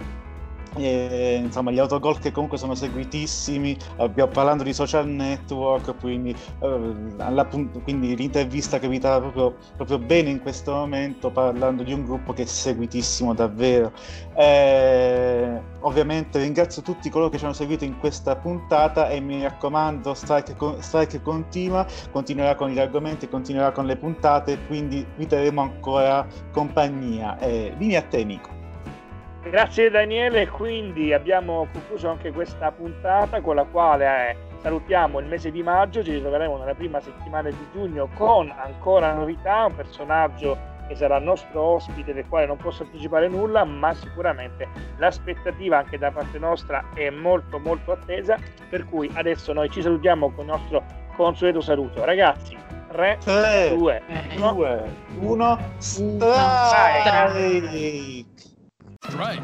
e, insomma gli autogol che comunque sono seguitissimi abbiamo, parlando di social network quindi, eh, quindi l'intervista capita proprio, proprio, bene in questo momento parlando di un gruppo che è seguitissimo davvero. Eh, ovviamente ringrazio tutti coloro che ci hanno seguito in questa puntata e mi raccomando strike, strike continua continuerà con gli argomenti continuerà con le puntate quindi vi terremo ancora compagnia. Eh, vieni a te Nico Grazie Daniele, quindi abbiamo concluso anche questa puntata con la quale eh, salutiamo il mese di maggio, ci ritroveremo nella prima settimana di giugno con ancora novità, un personaggio che sarà nostro ospite del quale non posso anticipare nulla, ma sicuramente l'aspettativa anche da parte nostra è molto molto attesa, per cui adesso noi ci salutiamo con il nostro consueto saluto. Ragazzi, 3, 2, 1, 1, Right.